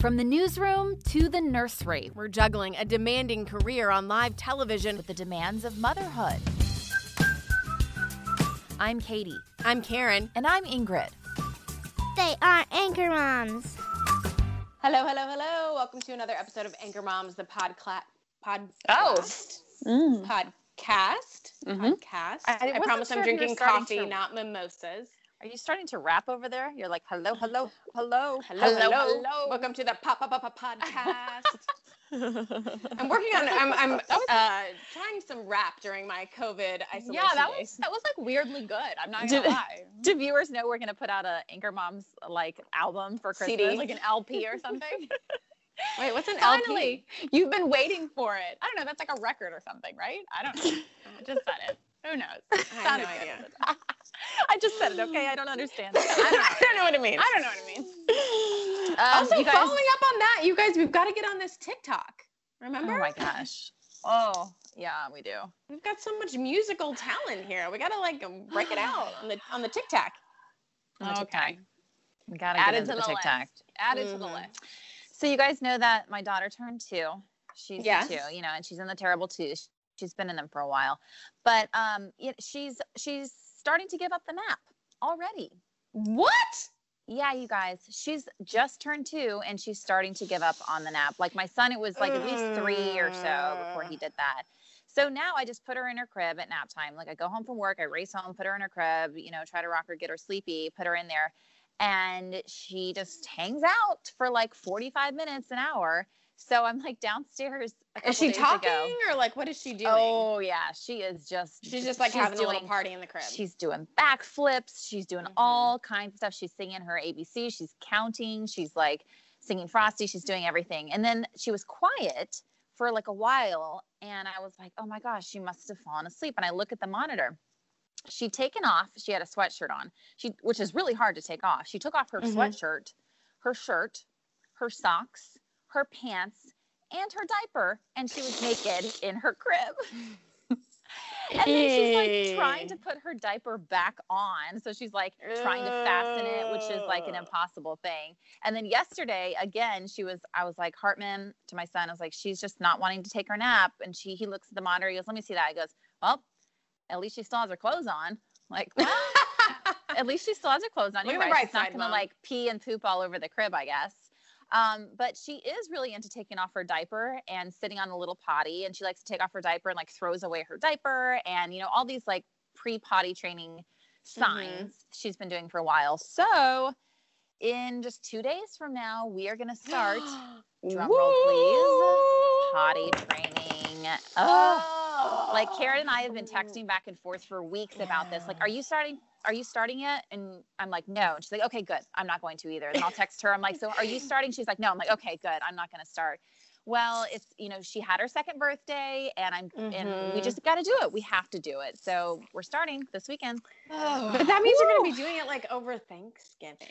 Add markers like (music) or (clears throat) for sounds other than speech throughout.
From the newsroom to the nursery, We're juggling a demanding career on live television. with the demands of motherhood. I'm Katie. I'm Karen. And I'm Ingrid. They are anchor moms. Hello, hello, hello. Welcome to another episode of Anchor Moms, the podcast. Pod. Oh. Podcast. Podcast. Mhm. Podcast. I I, wasn't promise I'm sure if you were drinking coffee, to- not mimosas. Are you starting to rap over there? You're like, hello, hello, hello, Hello, hello, hello Welcome to the Pop Up Pop Pop Podcast. (laughs) I'm working on. I'm. I'm uh, trying some rap during my COVID isolation. yeah, that was that was like weirdly good. I'm not gonna lie. (laughs) Do viewers know we're gonna put out a Anchor Moms like album for Christmas, CD? like an LP or something? (laughs) Wait, what's an LP? Finally, you've been waiting for it. I don't know. That's like a record or something, right? I don't know. I just said it. Who knows? I have no idea. I just said it. Okay, I don't understand. it. LP? (laughs) I don't know what it means. I don't know what it means. (sighs) Um, also, you guys- following up on that, you guys, we've got to get on this TikTok. Remember? Oh my gosh. Oh yeah, we do. We've got so much musical talent here. We got to like break it out on the on the TikTok. On the Okay. We gotta get it into to the the TikTok. Add it to the Mhm. list. So you guys know that my daughter turned two. She's Yes. two, you know, and she's in the terrible two. She's been in them for a while, but um, you she's she's starting to give up the nap already. What? Yeah, you guys, she's just turned two and she's starting to give up on the nap. Like my son, it was like at least three or so before he did that. So now I just put her in her crib at nap time. Like I go home from work, I race home, put her in her crib, you know, try to rock her, get her sleepy, put her in there. And she just hangs out for like 45 minutes, an hour. So I'm like downstairs. Is she talking ago. or like what is she doing? Oh yeah, she is just. she's just like having a little party in the crib. She's doing backflips. She's doing Mhm. all kinds of stuff. She's singing her ABC. She's counting. She's like singing Frosty. She's doing everything. And then she was quiet for like a while. And I was like, oh my gosh, she must have fallen asleep. And I look at the monitor. She'd taken off. She had a sweatshirt on, she, which is really hard to take off. She took off her Mhm. sweatshirt, her shirt, her socks, her pants, and her diaper. And she was naked in her crib. And then she's like trying to put her diaper back on. So she's like trying to fasten it, which is like an impossible thing. And then yesterday, again, she was, I was like, Hartman to my son, I was like, she's just not wanting to take her nap. And she, he looks at the monitor, he goes, let me see that. He goes, well, at least she still has her clothes on. Like, (laughs) at least she still has her clothes on. You're right. bright She's not gonna Mom. like pee and poop all over the crib, I guess. Um, but she is really into taking off her diaper and sitting on the little potty, and she likes to take off her diaper and like throws away her diaper, and you know all these like pre-potty training signs she's been doing for a while. So, in just two days from now, we are gonna start. (gasps) drum roll, please. Potty training. Oh, like Karen and I have been oh. texting back and forth for weeks about this. Like, are you starting? Are you starting yet? And I'm like, no. And she's like, okay, good. I'm not going to either. And I'll text her. I'm like, so are you starting? She's like, no. I'm like, okay, good. I'm not going to start. Well, it's you know she had her second birthday, and I'm and we Mhm. just got to do it. We have to do it. So we're starting this weekend. but that means you're going to be doing it like over Thanksgiving.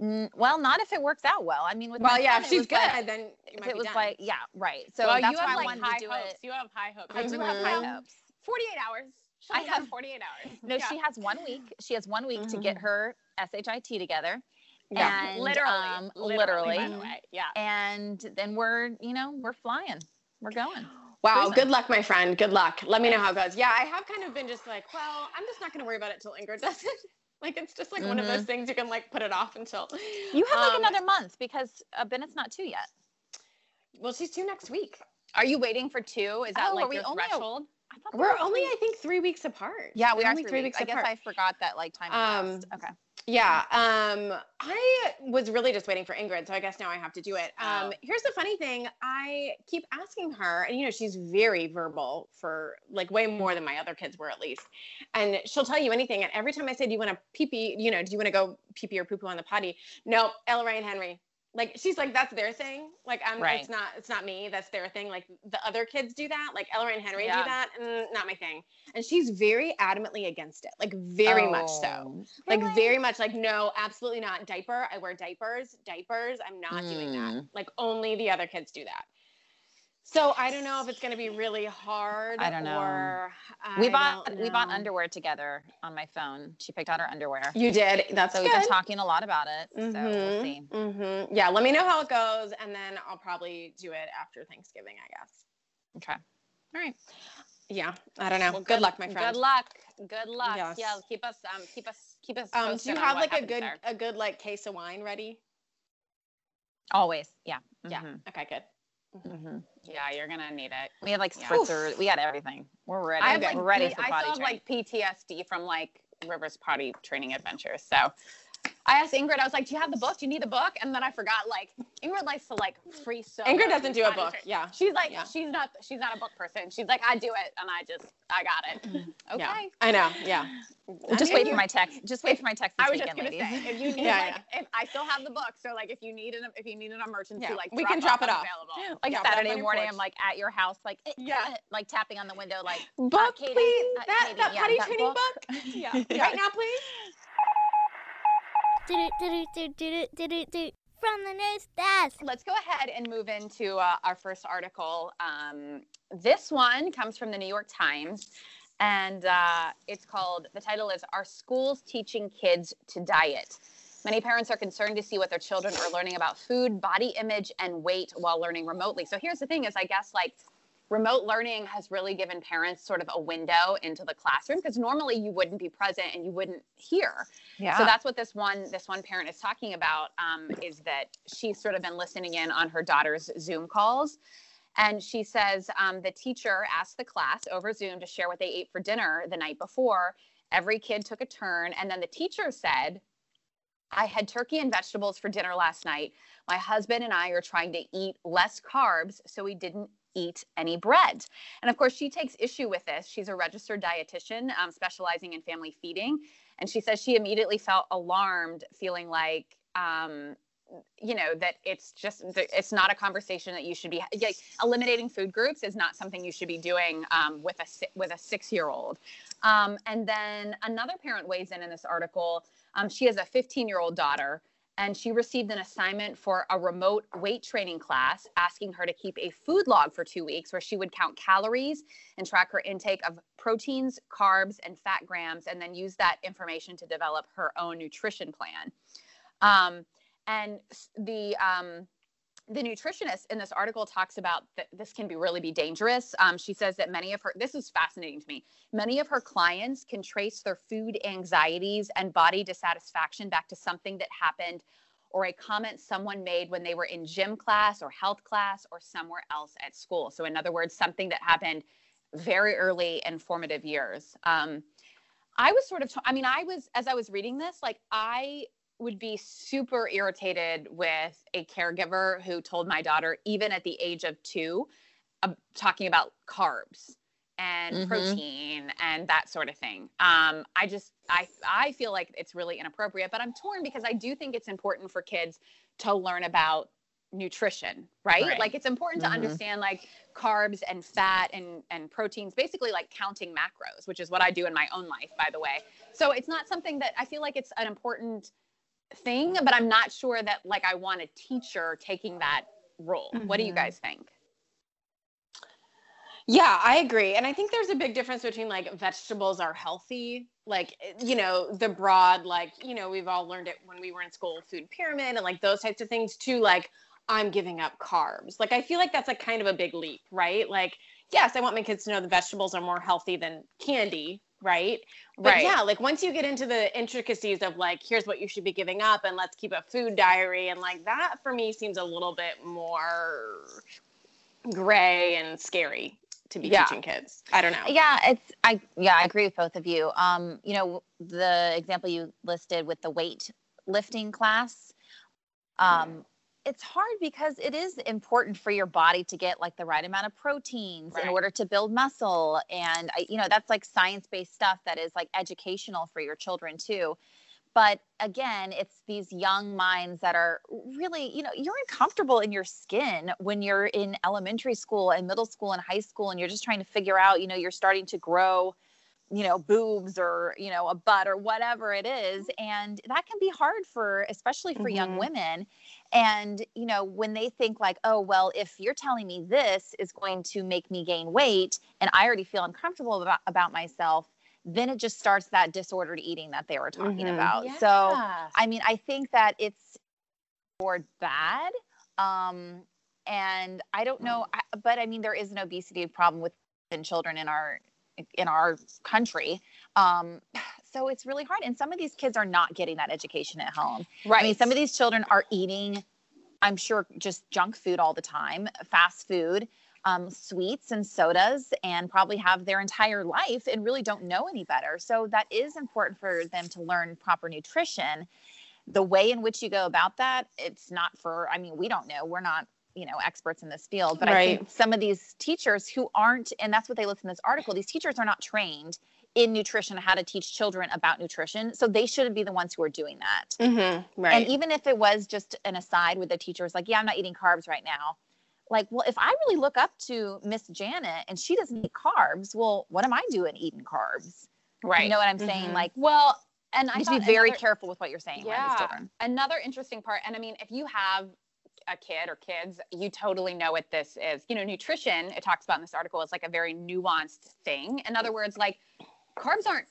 Mm, well, not if it works out well. I mean, with Well, my yeah, if she's good, like- then you if it be was done. like yeah right so well, that's you why have I like wanted high to do hopes. it You have high hopes. I Mhm. do have high hopes 48 hours. I I have- have 48 hours. (laughs) no Yeah. she has one week she has one week to get Mhm. her shit together Yeah. and literally, um, literally, literally, By the way. Yeah. and then we're you know we're flying we're going Wow, Cruising. good luck, my friend. Good luck. Let me know how it goes. Yeah, I have kind of been just like, well, I'm just not going to worry about it till Ingrid does it. (laughs) like, it's just like one of those things you can like put it off until. you have like Um, another month because uh, bennett's not two yet Well, she's due next week. Are you waiting for two? Is that Oh, like are we your only a- threshold? I thought they We're were only, three- I think, three weeks apart. yeah we We're are only three, weeks. i guess i forgot that like time Um, passed. okay Yeah. Um, I was really just waiting for Ingrid, so I guess now I have to do it. Um, Oh. here's the funny thing. I keep asking her, and you know, she's very verbal for like way more than my other kids were at least. And she'll tell you anything. And every time I say, Do you want to pee pee, you know, do you want to go pee pee or poo poo on the potty? No, Ella Ray and Henry. Like she's like, that's their thing. Like I'm Right. it's not it's not me, that's their thing. Like the other kids do that. Like Ella and Henry Yeah. do that. Mm, not my thing. And she's very adamantly against it. Like very much so Oh, like very much like no absolutely not diaper i wear diapers diapers i'm not doing that Mm. like only the other kids do that so i don't know if it's going to be really hard I don't know. or we bought don't we bought underwear together on my phone. She picked out her underwear. you did that's so good we've been talking a lot about it. So we'll Mhm, see. mhm. yeah let me know how it goes and then i'll probably do it after thanksgiving i guess Okay. All right. yeah i don't know Well, good, luck my friend Good luck. Good luck. Yes. Yeah. Keep us um keep us keep us. um do you have like a good there. a good like case of wine ready Always. Yeah. yeah Mhm. okay good Mhm. Yeah, you're gonna need it. We had like Yeah. spritzer. We had everything. We're ready. I have like We're ready P- for I potty still have training. like PTSD from like Rivers potty training adventures. So I asked Ingrid, I was like, "Do you have the book? Do you need the book?" And then I forgot. Like Ingrid likes to like free so. ingrid doesn't do a book train- yeah She's like, Yeah. she's not, she's not a book person. She's like, I do it, and I just, I got it. Okay. Mm-hmm. Yeah, I know. Yeah. just wait for my text. Just wait for my text. To I was take just gonna ladies. say, if you (laughs) need, Yeah, like, if I still have the book, so like, if you need an, if you need an emergency, Yeah, like, we can drop it off. Available. like Yeah, put it up on Saturday morning. I'm like at your house, like eh, Yeah. eh, like tapping on the window, like Book, Katie, please. uh, that Katie, that yeah, potty training book. book. (laughs) Yeah. Right now, please. From the news desk. Let's go ahead and move into uh, our first article. Um, this one comes from the New York Times, and uh, it's called the title is Are Schools Teaching Kids to Diet? Many parents are concerned to see what their children are learning about food, body image, and weight while learning remotely. So here's the thing is I guess like remote learning has really given parents sort of a window into the classroom because normally you wouldn't be present and you wouldn't hear. Yeah. So that's what this one this one parent is talking about um, is that she's sort of been listening in on her daughter's Zoom calls. And she says um, the teacher asked the class over Zoom to share what they ate for dinner the night before. Every kid took a turn. And then the teacher said, I had turkey and vegetables for dinner last night. My husband and I are trying to eat less carbs, so we didn't eat any bread. And of course, she takes issue with this. She's a registered dietitian um, specializing in family feeding. And she says she immediately felt alarmed, feeling like, um, you know, that it's just, it's not a conversation that you should be, like, eliminating food groups is not something you should be doing um, with a, with a six year old. Um, and then another parent weighs in in this article. Um, she has a 15 year old daughter and she received an assignment for a remote weight training class asking her to keep a food log for two weeks where she would count calories and track her intake of proteins, carbs, and fat grams, and then use that information to develop her own nutrition plan. Um, and the um, the nutritionist in this article talks about that this can be really be dangerous. Um, she says that many of her this is fascinating to me. Many of her clients can trace their food anxieties and body dissatisfaction back to something that happened or a comment someone made when they were in gym class or health class or somewhere else at school. So, in other words, something that happened very early in formative years. Um, I was sort of, I mean, I was, as I was reading this, like, I would be super irritated with a caregiver who told my daughter, even at the age of two, uh, talking about carbs and Mhm. protein and that sort of thing. Um, I just, I, I feel like it's really inappropriate, but I'm torn because I do think it's important for kids to learn about nutrition, right? Right. Like it's important to Mhm. understand like carbs and fat and and proteins, basically like counting macros, which is what I do in my own life, by the way. So it's not something that I feel like it's an important thing, but I'm not sure that like I want a teacher taking that role. What do you Mhm. guys think? Yeah, I agree. And I think there's a big difference between like vegetables are healthy, like, eh, you know, the broad, like, you know, we've all learned it when we were in school, food pyramid and like those types of things, to like, I'm giving up carbs. Like, I feel like that's a kind of a big leap, right? Like, yes, I want my kids to know the vegetables are more healthy than candy, right? But Right. yeah, like once you get into the intricacies of like, here's what you should be giving up and let's keep a food diary and like that for me seems a little bit more gray and scary. to be Yeah. teaching kids. I don't know. Yeah, it's I yeah, I agree with both of you. Um, you know, the example you listed with the weight lifting class, um, it's hard because it is important for your body to get like the right amount of proteins in order to build muscle. And I, you know, that's like science-based stuff that is like educational for your children too. But again, it's these young minds that are really, you know, you're uncomfortable in your skin when you're in elementary school and middle school and high school, and you're just trying to figure out, you know, you're starting to grow, you know, boobs or, you know, a butt or whatever it is. And that can be hard for, especially for young Mhm. women. And, you know, when they think like, oh, well, if you're telling me this is going to make me gain weight and I already feel uncomfortable about, about myself, then it just starts that disordered eating that they were talking Mhm. about. So, I mean, I think that it's toward bad. Um, and I don't know, I, but I mean, there is an obesity problem with children in our in our country. Um, so it's really hard. And some of these kids are not getting that education at home. right. I mean, some of these children are eating, I'm sure, just junk food all the time, fast food, um, sweets and sodas, and probably have their entire life and really don't know any better. So that is important for them to learn proper nutrition. The way in which you go about that, it's not for, I mean, we don't know. We're not you know experts in this field but i think some of these teachers who aren't and that's what they list in this article these teachers are not trained in nutrition how to teach children about nutrition so they shouldn't be the ones who are doing that Mm-hmm. Right. and even if it was just an aside with the teacher was like, yeah, I'm not eating carbs right now. Like, well, if I really look up to Miss Janet and she doesn't eat carbs, well, what am I doing eating carbs? right. You know what I'm saying? Mhm. Like, well, and I you need to be very another- careful with what you're saying around these Yeah. children. another interesting part and i mean if you have a kid or kids you totally know what this is you know nutrition it talks about in this article is like a very nuanced thing in other words like carbs aren't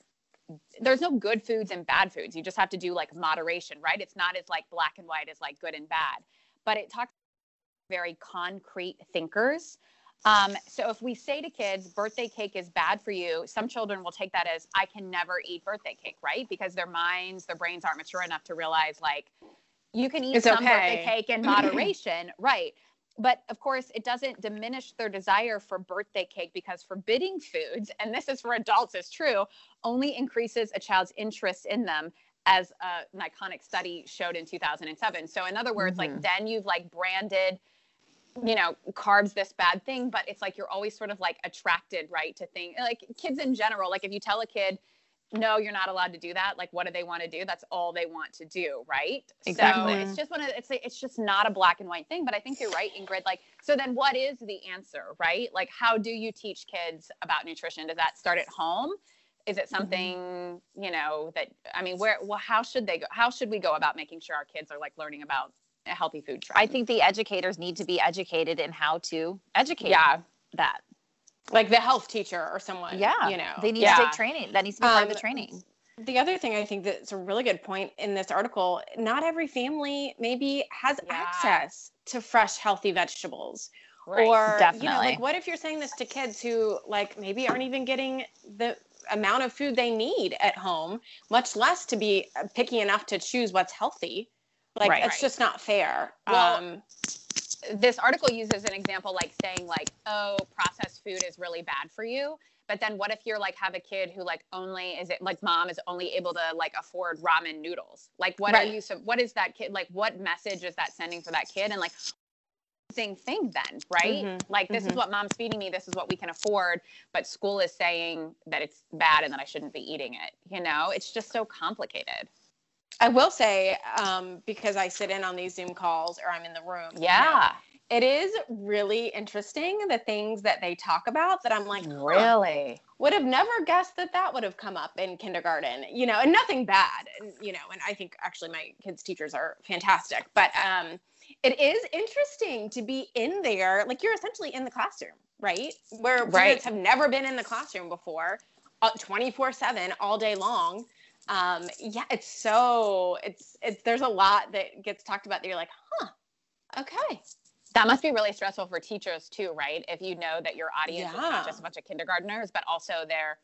there's no good foods and bad foods. You just have to do like moderation right? It's not as like black and white as like good and bad. But it talks very concrete thinkers. Um, so if we say to kids birthday cake is bad for you some children will take that as i can never eat birthday cake right? Because their minds their brains aren't mature enough to realize like you can eat It's some okay. birthday cake in (clears throat) moderation right but of course it doesn't diminish their desire for birthday cake because forbidding foods and this is for adults is true only increases a child's interest in them as a, an iconic study showed in 2007 so in other words like mm-hmm. then you've like branded you know carbs this bad thing but it's like you're always sort of like attracted right to think like kids in general like if you tell a kid no you're not allowed to do that. Like what do they want to do? That's all they want to do right? Exactly. so it's just one of it's it's just not a black and white thing but i think you're right ingrid like so then what is the answer right? Like how do you teach kids about nutrition? Does that start at home? Is it mm-hmm. something you know that i mean where well how should they go how should we go about making sure our kids are like learning about a healthy food trend? I think the educators need to be educated in how to educate yeah. that. Like the health teacher or someone. Yeah. You know. they need Yeah. to take training. That needs to be part of the Um, training. The other thing I think that's a really good point in this article, not every family maybe has Yeah. access to fresh, healthy vegetables. Right. Or you know, like what if you're saying this to kids who like maybe aren't even getting the amount of food they need at home, much less to be uh, picky enough to choose what's healthy. Like Right. it's Right. just not fair. Well, um, this article uses an example like saying like oh processed food is really bad for you. But then what if you're like have a kid who like only is it like mom is only able to like afford ramen noodles? Like what Right. are you so what is that kid like what message is that sending for that kid? And like same thing then right? Mhm, like this is mhm. what mom's feeding me this is what we can afford but school is saying that it's bad and that i shouldn't be eating it you know? It's just so complicated I will say, um, because I sit in on these Zoom calls or I'm in the room. you know, yeah it is really interesting the things that they talk about that I'm like, huh, really would have never guessed that that would have come up in kindergarten, you know, and nothing bad, and, you know, and I think actually my kids' teachers are fantastic, but um, it is interesting to be in there, like you're essentially in the classroom, right? Where Right. students have never been in the classroom before, twenty four seven all day long. Um, yeah, it's so it's it's there's a lot that gets talked about that you're like, huh, okay, That must be really stressful for teachers too, right? If you know that your audience is not just a bunch of kindergartners, but also they're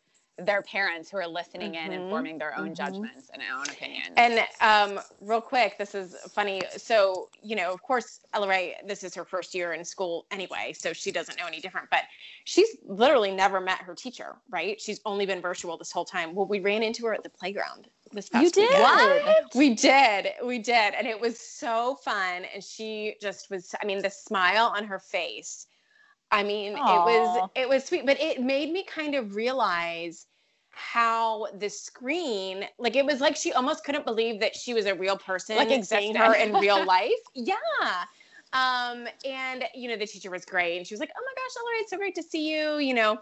their parents who are listening in and Mhm. forming their own Mhm. judgments and own opinions. And um, real quick, this is funny. So, you know, of course, Ella Ray, this is her first year in school anyway, so she doesn't know any different. But she's literally never met her teacher, right? She's only been virtual this whole time. Well, we ran into her at the playground this past You did? weekend. What? We did. We did. And it was so fun. And she just was, I mean, the smile on her face. I mean, it was it was sweet, but it made me kind of realize how the screen, like it was like she almost couldn't believe that she was a real person, Like seeing existed. her in real (laughs) life. Yeah. Um, and you know, the teacher was great, and she was like, "Oh my gosh, Ella Ray, it's so great to see you," you know.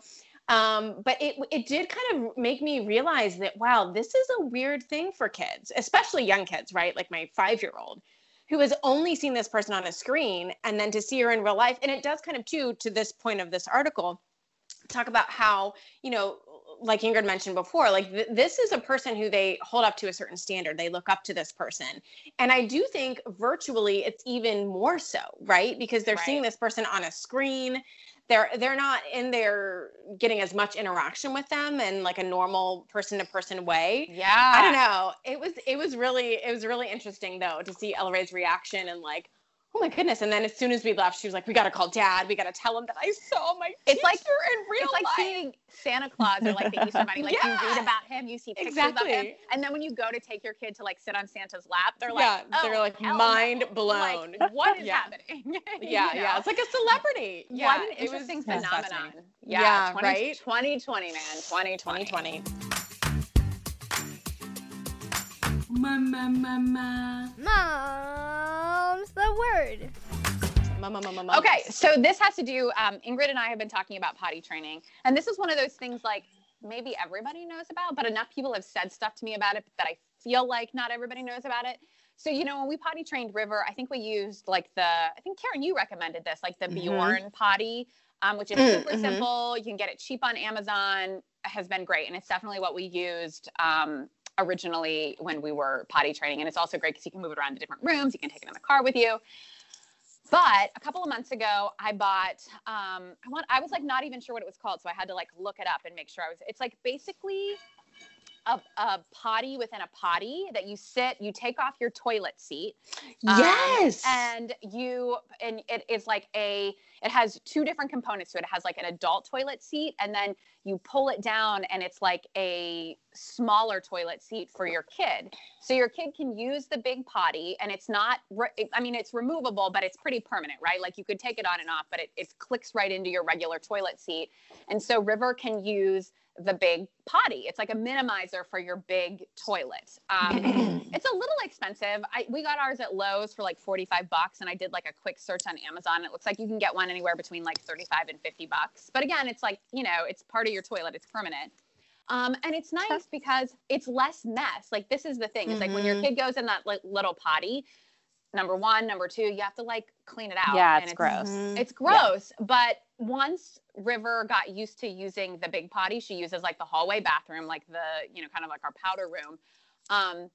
Um, but it it did kind of make me realize that wow, this is a weird thing for kids, especially young kids, right? Like my five year old, who has only seen this person on a screen, and then to see her in real life, and it does kind of too to this point of this article, talk about how you know like Ingrid mentioned before, like th- this is a person who they hold up to a certain standard. They look up to this person. And I do think virtually it's even more so, right? Because they're seeing this person on a screen. They're they're not in there getting as much interaction with them in like a normal person to person way. yeah. I don't know. It was it was really it was really interesting though to see Ella Ray's reaction and like, oh my goodness. And then as soon as we left, she was like, we gotta call dad. We gotta tell him that I saw my It's like- teacher in real It's like life. seeing Santa Claus or like the Easter Bunny. Like you Yeah. read about him, you see pictures of him, Exactly. and then when you go to take your kid to like sit on Santa's lap, they're like, Yeah, they're, "Oh, like, hell no." mind Like, blown. what is (laughs) Yeah. happening? (laughs) You yeah, yeah. It's like a celebrity. Yeah, what an it was interesting disgusting. phenomenon. Yeah, Yeah, 20 right? 2020, man, 2020. 2020. Mom's the word. Mama, mama, mama. Okay, so this has to do. Um, Ingrid and I have been talking about potty training, and this is one of those things like maybe everybody knows about, but enough people have said stuff to me about it that I feel like not everybody knows about it. So you know, when we potty trained River, I think we used like the. I think Karen, you recommended this, like the Mhm. Bjorn potty, um, which is Mm, super mhm. simple. You can get it cheap on Amazon. Has been great, and it's definitely what we used. Um, originally when we were potty training and it's also great because you can move it around to different rooms you can take it in the car with you but a couple of months ago, I bought. Um, I want. I was like not even sure what it was called, so I had to like look it up and make sure I was. It's like basically a, a potty within a potty that you sit. You take off your toilet seat. um, Yes. and you and it is like a. It has two different components to it. It has like an adult toilet seat, and then you pull it down, and it's like a smaller toilet seat for your kid. So your kid can use the big potty and it's not, re- I mean, it's removable, but it's pretty permanent, right? Like you could take it on and off, but it, it clicks right into your regular toilet seat. And so River can use the big potty. It's like a minimizer for your big toilet. Um, (clears throat) it's a little expensive. I, we got ours at Lowe's for like 45 bucks and I did like a quick search on Amazon. It looks like you can get one anywhere between like 35 and 50 bucks. But again, it's like, you know, it's part of your toilet. It's permanent. Um, and it's nice because it's less mess. Like this is the thing. It's like when your Mhm. kid goes in that like little potty, number one, number two, you have to like clean it out. Yeah, and it's gross. Mhm. It's gross. But once River got used to using the big potty, she uses like the hallway bathroom, like the, you know, kind of like our powder room. Um,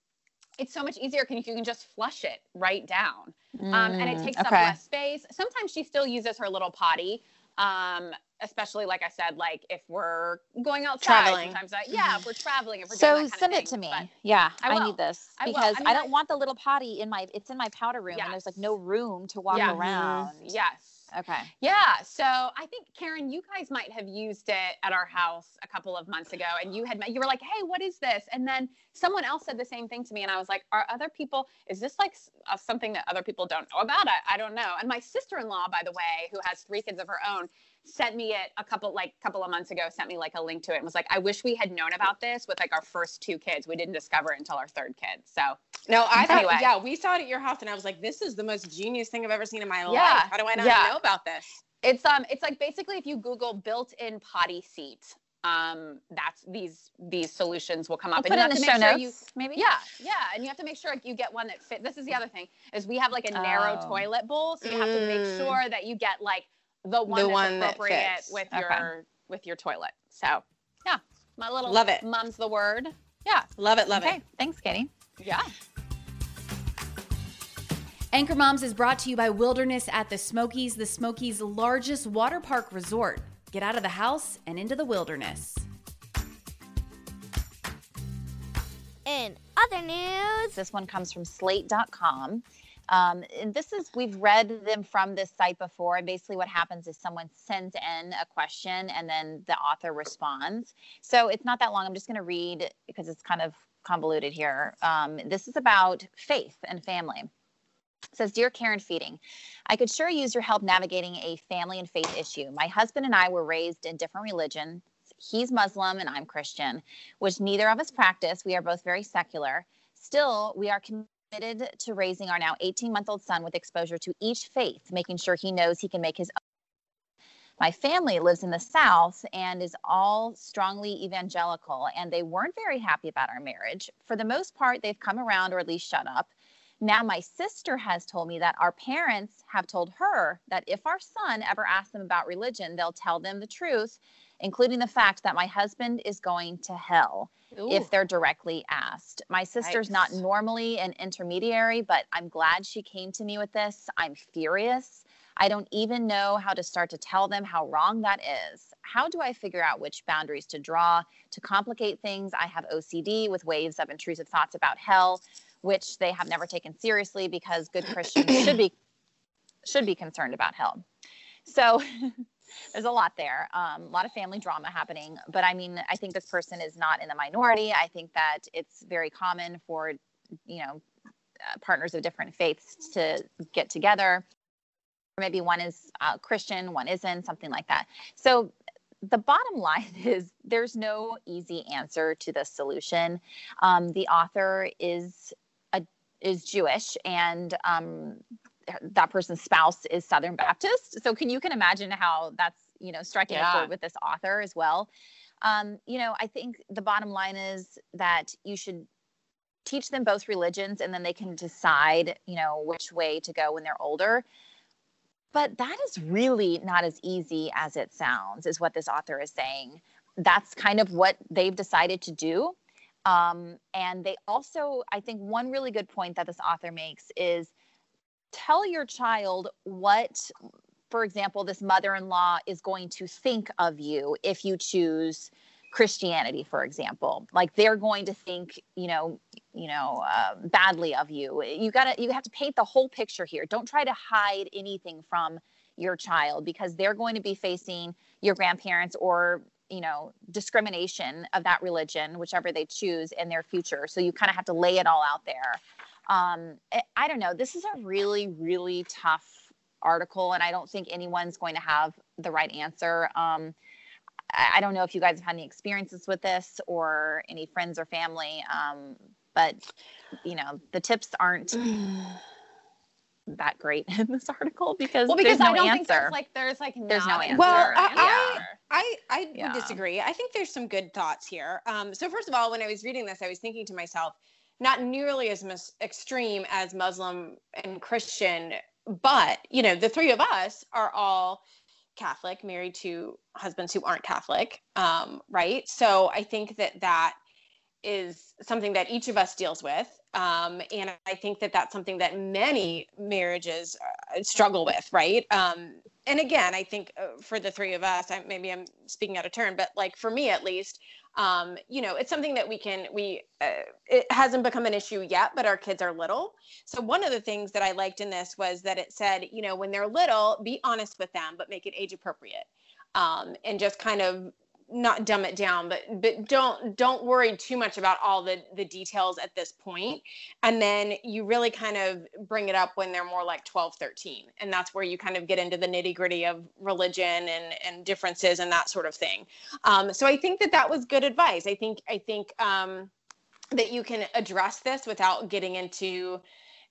it's so much easier because you can just flush it right down. Um, and it Mm, takes up less space. Sometimes she still uses her little potty. Um, especially like I said, like if we're going outside, Traveling. sometimes I, yeah, if we're traveling, if we're So send it to me. Yeah, I I, need this because I I, mean, don't I- want the little potty in my. It's in my powder room, and there's like no room to walk around. yes. Okay. Yeah. So I think Karen, you guys might have used it at our house a couple of months ago, and you had met, you were like, "Hey, what is this?" And then someone else said the same thing to me, and I was like, "Are other people? Is this like uh, something that other people don't know about?" I, I don't know. And my sister-in-law, by the way, who has three kids of her own, sent me it a couple like couple of months ago. Sent me like a link to it and was like, "I wish we had known about this with like our first two kids. We didn't discover it until our third kid." So No, I thought, Anyway. yeah, we saw it at your house, and I was like, this is the most genius thing I've ever seen in my Yeah. life. How do I not Yeah. know about this? It's um it's like basically if you Google built-in potty seat, um that's these these solutions will come up. I'll put you it have in to the make show sure notes. You, maybe. yeah, yeah, and you have to make sure you get one that fit. This is the other thing is we have like a narrow Oh. toilet bowl, so you have to make Mm. sure that you get like the one The that's one that appropriate fits. with Okay. your with your toilet. So yeah, my little Love it. Mom's the word. Yeah, Love it, love it. Okay. it. Thanks, Katie. yeah. Anchor Moms is brought to you by Wilderness at the Smokies, the Smokies' largest water park resort. Get out of the house and into the wilderness. In other news, This one comes from slate.com. Um, and this is, we've read them from this site before. And basically, what happens is someone sends in a question and then the author responds. So it's not that long. I'm just going to read because it's kind of convoluted here. Um, this is about faith and family. It says, Dear Care and Feeding, I could sure use your help navigating a family and faith issue. My husband and I were raised in different religions. He's Muslim and I'm Christian, which neither of us practice. We are both very secular. Still, we are to raising our now 18 month old son with exposure to each faith, making sure he knows he can make his own. My family lives in the South and is all strongly evangelical, and they weren't very happy about our marriage. For the most part, they've come around or at least shut up. Now, my sister has told me that our parents have told her that if our son ever asks them about religion, they'll tell them the truth, including the fact that my husband is going to hell if they're directly asked. My sister's not normally an intermediary, but I'm glad she came to me with this. I'm furious. I don't even know how to start to tell them how wrong that is. How do I figure out which boundaries to draw to complicate things? I have OCD with waves of intrusive thoughts about hell, which they have never taken seriously because good Christians should be (clears throat) should be concerned about hell. So (laughs) there's a lot there, um, a lot of family drama happening. But I mean, I think this person is not in the minority. I think that it's very common for, you know, uh, partners of different faiths to get together. Or maybe one is uh, Christian, one isn't, something like that. So the bottom line (laughs) is there's no easy answer to this solution. Um, the author is a, is Jewish, and um, that person's spouse is Southern Baptist. So can you can imagine how that's you know striking a chord with this author as well. Um, you know, I think the bottom line is that you should teach them both religions, and then they can decide you know which way to go when they're older. But that is really not as easy as it sounds, is what this author is saying. That's kind of what they've decided to do. Um, and they also, I think, one really good point that this author makes is tell your child what, for example, this mother in law is going to think of you if you choose Christianity, for example. Like they're going to think, you know, you know, uh, badly of you. You gotta, you have to paint the whole picture here. Don't try to hide anything from your child because they're going to be facing your grandparents or you know discrimination of that religion whichever they choose in their future so you kind of have to lay it all out there um, I- I don't know. This is a really, really tough article, and I don't think anyone's going to have the right answer. Um, I I don't know if you guys have had any experiences with this or any friends or family, um, but you know the tips aren't (sighs) that great in this article because, Well, because there's no I don't answer. think there's like there's like There's no not an answer. answer. Well, And I- I I Yeah. disagree. I think there's some good thoughts here. Um, so first of all, when I was reading this, I was thinking to myself, not nearly as mus- extreme as Muslim and Christian, but you know, the three of us are all Catholic, married to husbands who aren't Catholic, um, right? So I think that that is something that each of us deals with. Um, and I think that that's something that many marriages uh, struggle with, right? Um, and again, I think uh, for the three of us, I, maybe I'm speaking out of turn, but like for me at least, um, you know, it's something that we can, we, uh, it hasn't become an issue yet, but our kids are little. So one of the things that I liked in this was that it said, you know, when they're little, be honest with them, but make it age appropriate. Um, and just kind of not dumb it down but but don't don't worry too much about all the the details at this point. And then you really kind of bring it up when they're more like 12 13 and that's where you kind of get into the nitty gritty of religion and and differences and that sort of thing. Um, so i think that that was good advice. I think i think um, that you can address this without getting into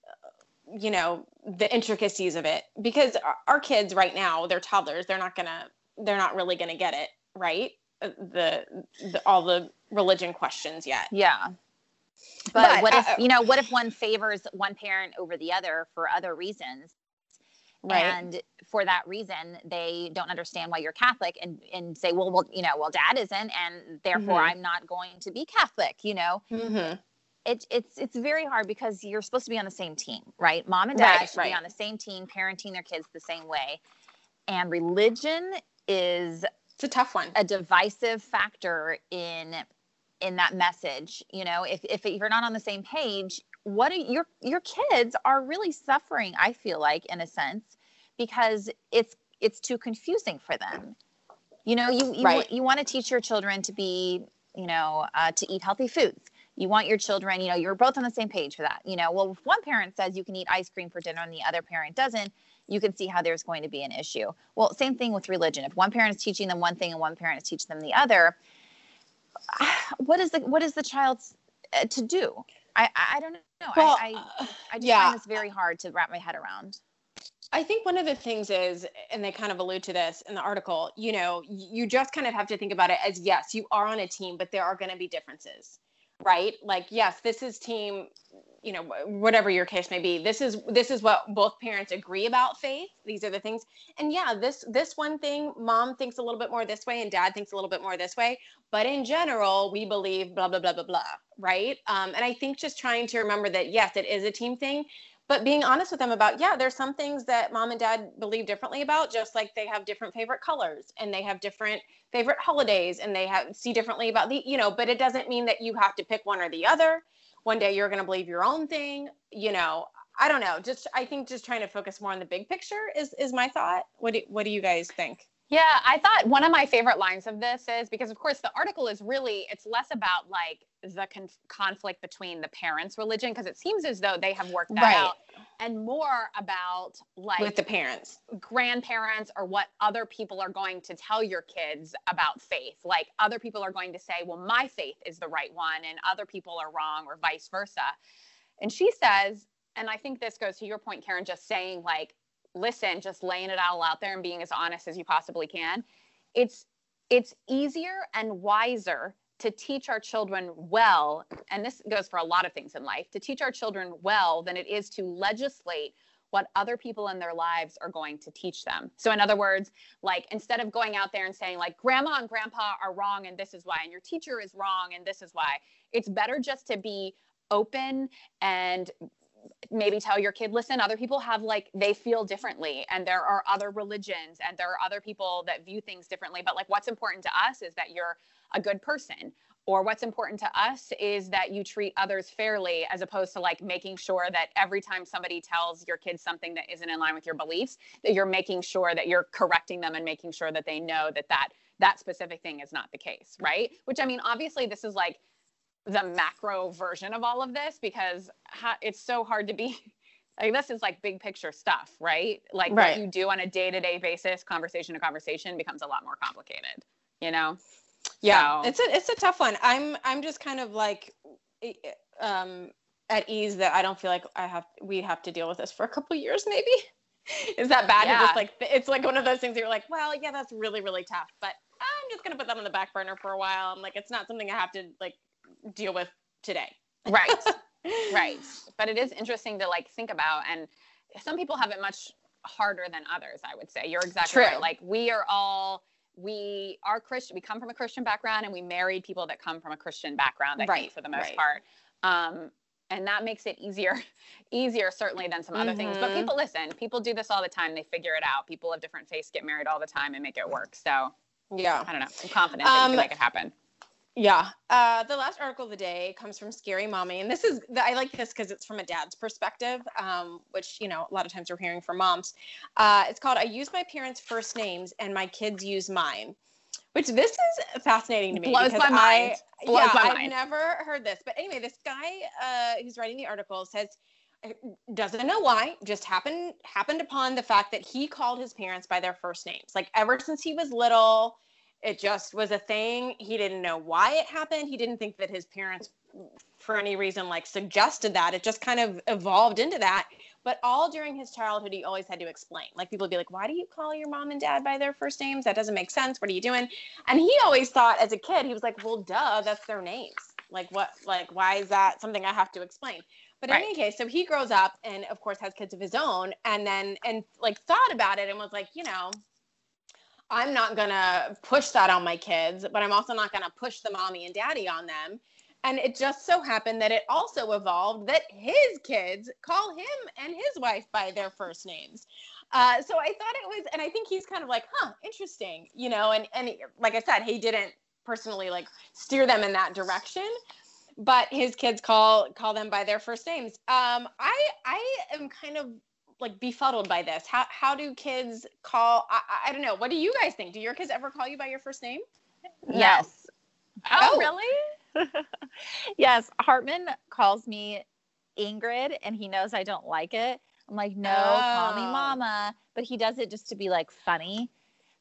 uh, you know the intricacies of it. Because our, our kids right now they're toddlers. They're not gonna they're not really gonna get it right the, the all the religion questions yet Yeah. But, But, what if, uh, you know, what if one favors one parent over the other for other reasons? right And for that reason, they don't understand why you're Catholic and, and say, well, well, you know, well, dad isn't, and therefore Mhm. I'm not going to be Catholic, you know? mm-hmm. It, it's it's very hard because you're supposed to be on the same team, right? Mom and dad Right, should be on the same team, parenting their kids the same way. And religion is it's a tough one. a divisive factor in in that message you know? If, if you're not on the same page what are your your kids are really suffering i feel like in a sense because it's it's too confusing for them. You know you you, Right. you want to teach your children to be you know uh, to eat healthy foods. You want your children you know you're both on the same page for that. You know well if one parent says you can eat ice cream for dinner and the other parent doesn't you can see how there's going to be an issue. Well same thing with religion. If one parent is teaching them one thing and one parent is teaching them the other (sighs) what is the what is the child's uh, to do? I i I don't know. Well, i i, I just yeah. find this very hard to wrap my head around. I think one of the things is, and they kind of allude to this in the article, you know, you just kind of have to think about it as yes, you are on a team, but there are going to be differences, right? Like, yes, this is team, you know, whatever your case may be. This is this is what both parents agree about faith. These are the things, and yeah, this this one thing, mom thinks a little bit more this way, and dad thinks a little bit more this way. But in general, we believe blah blah blah blah blah, right? Um, and I think just trying to remember that yes, it is a team thing, but being honest with them about yeah there's some things that mom and dad believe differently about just like they have different favorite colors and they have different favorite holidays and they have see differently about the you know but it doesn't mean that you have to pick one or the other one day you're going to believe your own thing you know i don't know just i think just trying to focus more on the big picture is is my thought. What do, what do you guys think Yeah, I thought one of my favorite lines of this is because, of course, the article is really, it's less about like the con- conflict between the parents' religion, because it seems as though they have worked that Right. out, and more about like with the parents grandparents or what other people are going to tell your kids about faith. Like other people are going to say, well, my faith is the right one, and other people are wrong, or vice versa. And she says, and I think this goes to your point, Karen, just saying, like, listen, just laying it all out there and being as honest as you possibly can. It's it's easier and wiser to teach our children well, and this goes for a lot of things in life, to teach our children well than it is to legislate what other people in their lives are going to teach them. So, in other words, like instead of going out there and saying, like, grandma and grandpa are wrong and this is why, and your teacher is wrong and this is why, it's better just to be open and maybe tell your kid listen other people have like they feel differently and there are other religions and there are other people that view things differently but like what's important to us is that you're a good person or what's important to us is that you treat others fairly as opposed to like making sure that every time somebody tells your kids something that isn't in line with your beliefs that you're making sure that you're correcting them and making sure that they know that that that specific thing is not the case right? Which i mean obviously this is like the macro version of all of this because ha- it's so hard to be (laughs) like this is like big picture stuff right like Right. what you do on a day-to-day basis conversation to conversation becomes a lot more complicated you know Yeah, So- it's a it's a tough one. I'm I'm just kind of like um at ease that I don't feel like I have we have to deal with this for a couple years maybe. (laughs) Is that bad? Yeah. just like it's like one of those things you're like, well, yeah, that's really really tough, but I'm just gonna put that on the back burner for a while. I'm like, it's not something I have to like deal with today. right. (laughs) Right. But it is interesting to like think about and some people have it much harder than others i would say. You're exactly True. right like we are all we are christian we come from a christian background and we married people that come from a christian background i Right, think for the most right. part. Um and that makes it easier (laughs) easier certainly than some other things. But Mhm. people listen. People do this all the time. They figure it out. People of different faiths get married all the time and make it work. So Yeah. i don't know. I'm confident that you Um, can make it happen Yeah. Uh, the last article of the day comes from Scary Mommy. And this is, I like this because it's from a dad's perspective, um, which, you know, a lot of times we're hearing from moms. Uh, it's called I Use My Parents' First Names and My Kids Use Mine, which this is fascinating to me. Blows because my mind. I, Blows yeah, my I've mind. never heard this. But anyway, this guy uh, who's writing the article says, doesn't know why just happened happened upon the fact that he called his parents by their first names like ever since he was little it just was a thing. He didn't know why it happened. He didn't think that his parents for any reason like suggested that. It just kind of evolved into that. But all during his childhood he always had to explain. Like people would be like why do you call your mom and dad by their first names? That doesn't make sense. What are you doing? And he always thought as a kid he was like well duh that's their names. Like what like why is that something i have to explain? But in Right. any case so he grows up and of course has kids of his own and then and like thought about it and was like you know I'm not gonna push that on my kids, but I'm also not gonna push the mommy and daddy on them. And it just so happened that it also evolved that his kids call him and his wife by their first names. Uh, so I thought it was, and I think he's kind of like, huh, interesting, you know. And and like I said, he didn't personally like steer them in that direction. But his kids call call them by their first names. Um, I I am kind of like befuddled by this. How how do kids call? I, I don't know. What do you guys think? Do your kids ever call you by your first name? Yes. Oh. really? (laughs) yes. Hartman calls me Ingrid and he knows I don't like it. I'm like, no, call me Oh. mama. But he does it just to be like funny.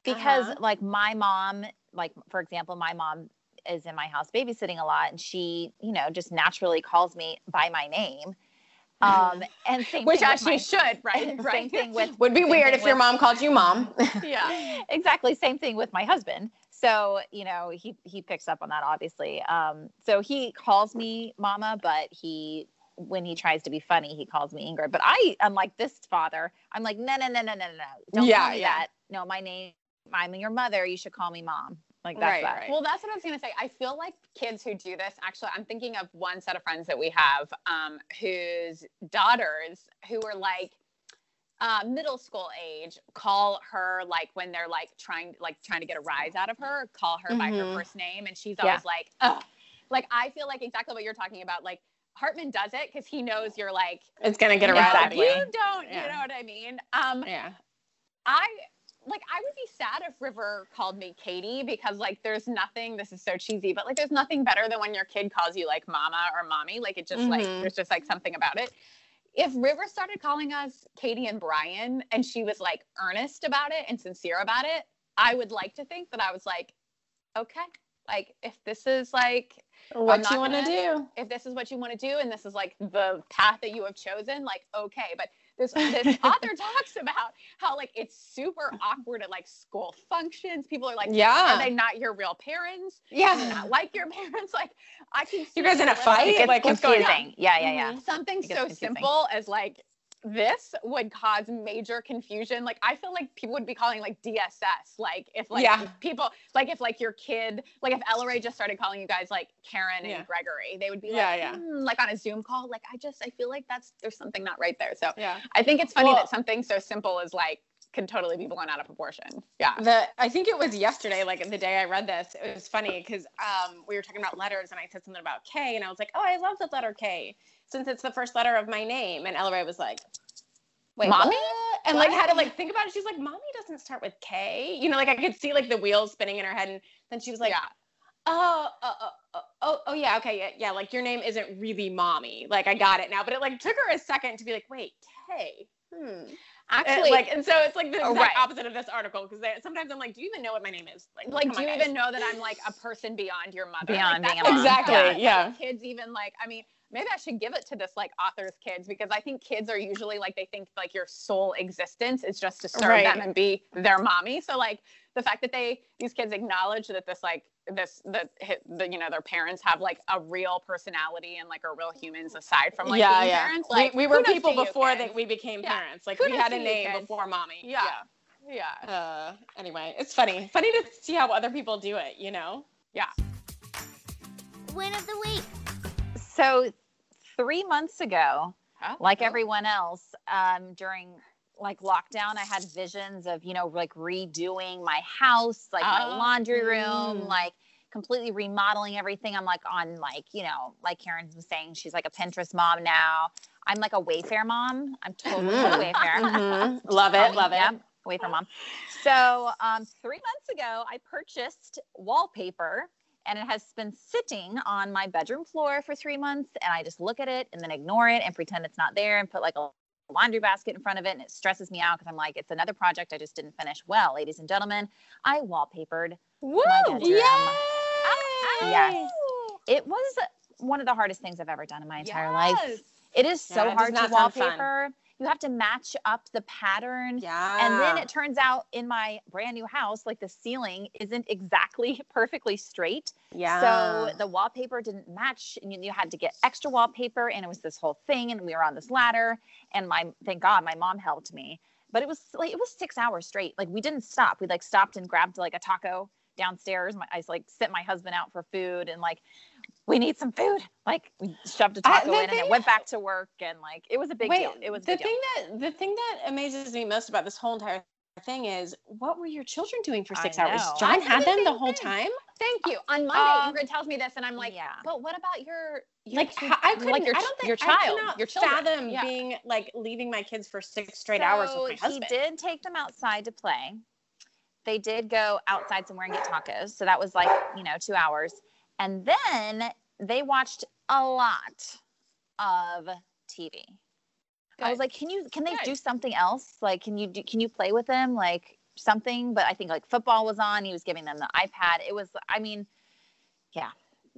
Because Uh-huh. like my mom, like for example, my mom is in my house babysitting a lot and she, you know, just naturally calls me by my name. Um (laughs) and same. Which thing actually my- should, (laughs) right? (laughs) Same right. thing with Would be weird thing if your mom called you mom. yeah. exactly same thing with my husband so you know he he picks up on that obviously um so he calls me mama but he when he tries to be funny he calls me ingrid but i unlike this father i'm like no no no no no no no don't Yeah, call me yeah. that no my name i'm your mother you should call me mom like that's Right, that right. Well, that's what I was going to say. I feel like kids who do this, actually, I'm thinking of one set of friends that we have um, whose daughters, who are like uh, middle school age, call her like when they're like trying, like trying to get a rise out of her, call her by her Mhm. first name, and she's Yeah. always like, ugh. Like I feel like exactly what you're talking about. Like Hartman does it because he knows you're like, It's gonna get. Exactly. you You don't. Yeah. You know what I mean? Um, Yeah. I like I would be sad if River called me Katie because like there's nothing this is so cheesy but like there's nothing better than when your kid calls you like mama or mommy like it just like Mhm. there's just like something about it. If River started calling us Katie and Brian and she was like earnest about it and sincere about it, I would like to think that I was like okay, like if this is like What you want gonna- do? if this is what you want to do and this is like the path that you have chosen like okay but this this (laughs) author talks about how like it's super awkward at like school functions people are like Yeah. are they not your real parents Yeah. like your (laughs) parents like i can see You guys in a fight? like, what's going on? confusing yeah yeah yeah mm-hmm. something It gets so confusing. simple as like this would cause major confusion like i feel like people would be calling like dss like if like Yeah. people like if like your kid like if ella just started calling you guys like karen and Yeah. gregory they would be Yeah, like yeah. "Hmm," like on a zoom call like i just i feel like that's there's something not right there so Yeah. i think it's funny Well- that something so simple as like can totally be blown out of proportion yeah The I think it was yesterday, like the day I read this. It was funny because um, we were talking about letters, and I said something about K, and I was like, "Oh, I love the letter K since it's the first letter of my name." And Ella Ray was like, "Wait, Mommy? what?" And like had to like think about it. She's like, "Mommy doesn't start with K." You know, like I could see like the wheels spinning in her head, and then she was like, yeah oh, uh, uh, uh, oh, oh, yeah, okay, yeah, yeah. Like your name isn't really mommy. Like I got it now, but it like took her a second to be like, wait, K. Hmm. actually Actually, like, and so it's like the Oh, exact right. opposite of this article because sometimes I'm like, do you even know what my name is? like like do you guys. even know that i'm like a person beyond your mother Beyond like, being a mom. Exactly, that's yeah. kids even like i mean maybe i should give it to this like author's kids because i think kids are usually like they think like your sole existence is just to serve Right. them and be their mommy so like the fact that they these kids acknowledge that this like this that the you know their parents have like a real personality and like are real humans aside from like yeah, being yeah. parents We- like we, were people before that we became Yeah. parents. Like we had a name before mommy. yeah yeah Uh, anyway, it's funny. Funny to see how other people do it. You know. Yeah. Win of the week. so three months ago Oh, like oh. everyone else um, during like lockdown i had visions of you know like redoing my house like my Oh, laundry room mm. like completely remodeling everything i'm like on like you know like karen was saying she's like a pinterest mom now i'm like a wayfair mom i'm totally Mm. a wayfair Mhm. (laughs) Love it. Um, Love it. yeah, Wayfair mom. So um, three months ago, I purchased wallpaper, and it has been sitting on my bedroom floor for three months. And I just look at it and then ignore it and pretend it's not there and put like a laundry basket in front of it, and it stresses me out because I'm like, it's another project I just didn't finish. Well, ladies and gentlemen, I wallpapered. Woo! bedroom. Yay! Yes. It was one of the hardest things I've ever done in my entire life. It is so does hard to wallpaper. You have to match up the pattern. Yeah. And then it turns out in my brand new house, like the ceiling isn't exactly (laughs) perfectly straight. yeah. So the wallpaper didn't match. And you, you had to get extra wallpaper. And it was this whole thing. And we were on this ladder. And my, thank God, my mom helped me. But it was like, it was six hours straight. Like we didn't stop. We like stopped and grabbed like a taco downstairs. My, I like sent my husband out for food and like, we need some food. Like we shoved a taco the in and thing- then went back to work. And like, it was a big Wait, deal. It was the big deal. thing that the thing that amazes me most about this whole entire thing is, what were your children doing for six hours? John I had them the whole thing. time. Thank you. On Monday, Um, Ingrid tells me this, and I'm like, yeah. but what about your, your Like two- h- I couldn't. like your, I don't think your child, cannot your children? fathom Yeah. being like leaving my kids for six straight hours with my husband. He did take them outside to play. They did go outside somewhere and get tacos. So that was like, you know, two hours. And then they watched a lot of TV. I was like, can you can they Good. do something else? Like, can you do can you play with them? Like something? But I think like football was on. He was giving them the iPad. It was, I mean, yeah.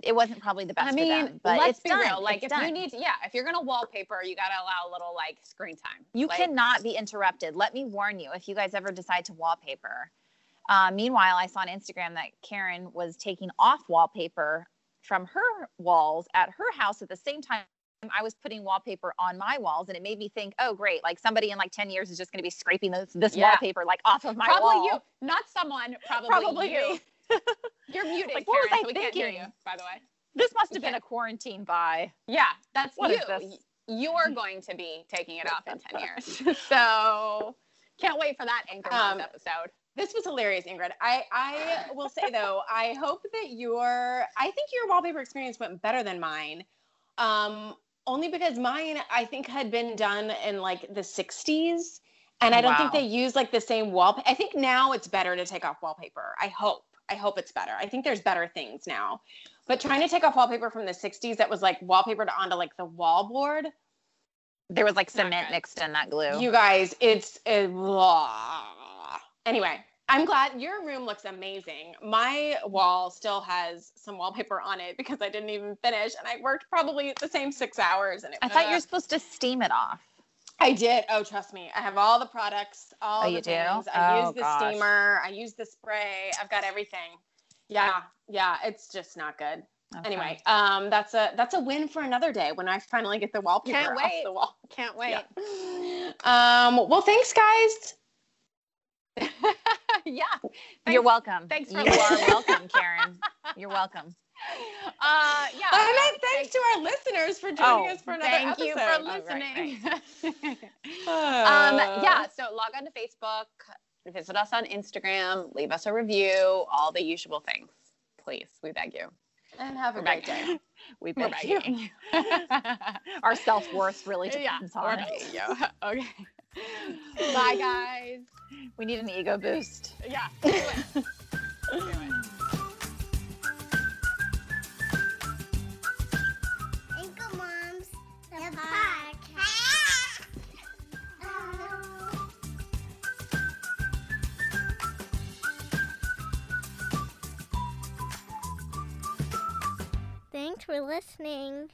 It wasn't probably the best I for mean, them, but let's it's be done. real. Like, It's if you need, to, yeah, if you're gonna wallpaper, you gotta allow a little like screen time. You Like, cannot be interrupted. Let me warn you if you guys ever decide to wallpaper. Uh, meanwhile, I saw on Instagram that Karen was taking off wallpaper from her walls at her house at the same time I was putting wallpaper on my walls, and it made me think, oh, great, like somebody in like 10 years is just going to be scraping this, this Yeah. wallpaper like off of my Probably wall. Probably you, not someone. Probably, Probably you. (laughs) You're muted, Like, what was Karen, I so we can't hear you. By the way. This must have been a quarantine buy. Yeah, that's What you. You're going to be taking it off in 10 years. (laughs) so can't wait for that Anchor Um, episode. This was hilarious, Ingrid. I, I will say though, I hope that your I think your wallpaper experience went better than mine. Um, only because mine I think had been done in like the 60s. And I don't think they use like the same wallpaper. I think now it's better to take off wallpaper. I hope. I hope it's better. I think there's better things now. But trying to take off wallpaper from the 60s that was like wallpapered onto like the wall board, There was like cement mixed in that glue. you guys, it's a blah. Anyway. I'm glad your room looks amazing. My wall still has some wallpaper on it because I didn't even finish, and I worked probably the same six hours. And it, I thought you were ugh. supposed to steam it off. I did. Oh, trust me, I have all the products, all Oh, the you do? things. I Oh, use the gosh. steamer. I use the spray. I've got everything. Yeah, yeah. It's just not good. Okay. Anyway, um, that's a that's a win for another day when I finally get the wallpaper Can't off wait. the wall. Can't (laughs) wait. Um, well, thanks, guys. (laughs) Yeah. You're welcome. thanks for you are welcome, Karen. (laughs) You're welcome. Uh, yeah. I meant thanks to our listeners for joining Oh, us for another Thank episode. you for Oh, right, listening. (laughs) um, um, yeah. So log on to Facebook, visit us on Instagram, leave us a review, all the usual things. Please, we beg you. and have a We're great back. day. We We're beg you. begging. Our self worth really yeah, depends we're on it. you. Okay. Bye, guys. We need an ego boost. Yeah. (laughs) Do it. Do it. Anchor Moms, the podcast. Thanks for listening.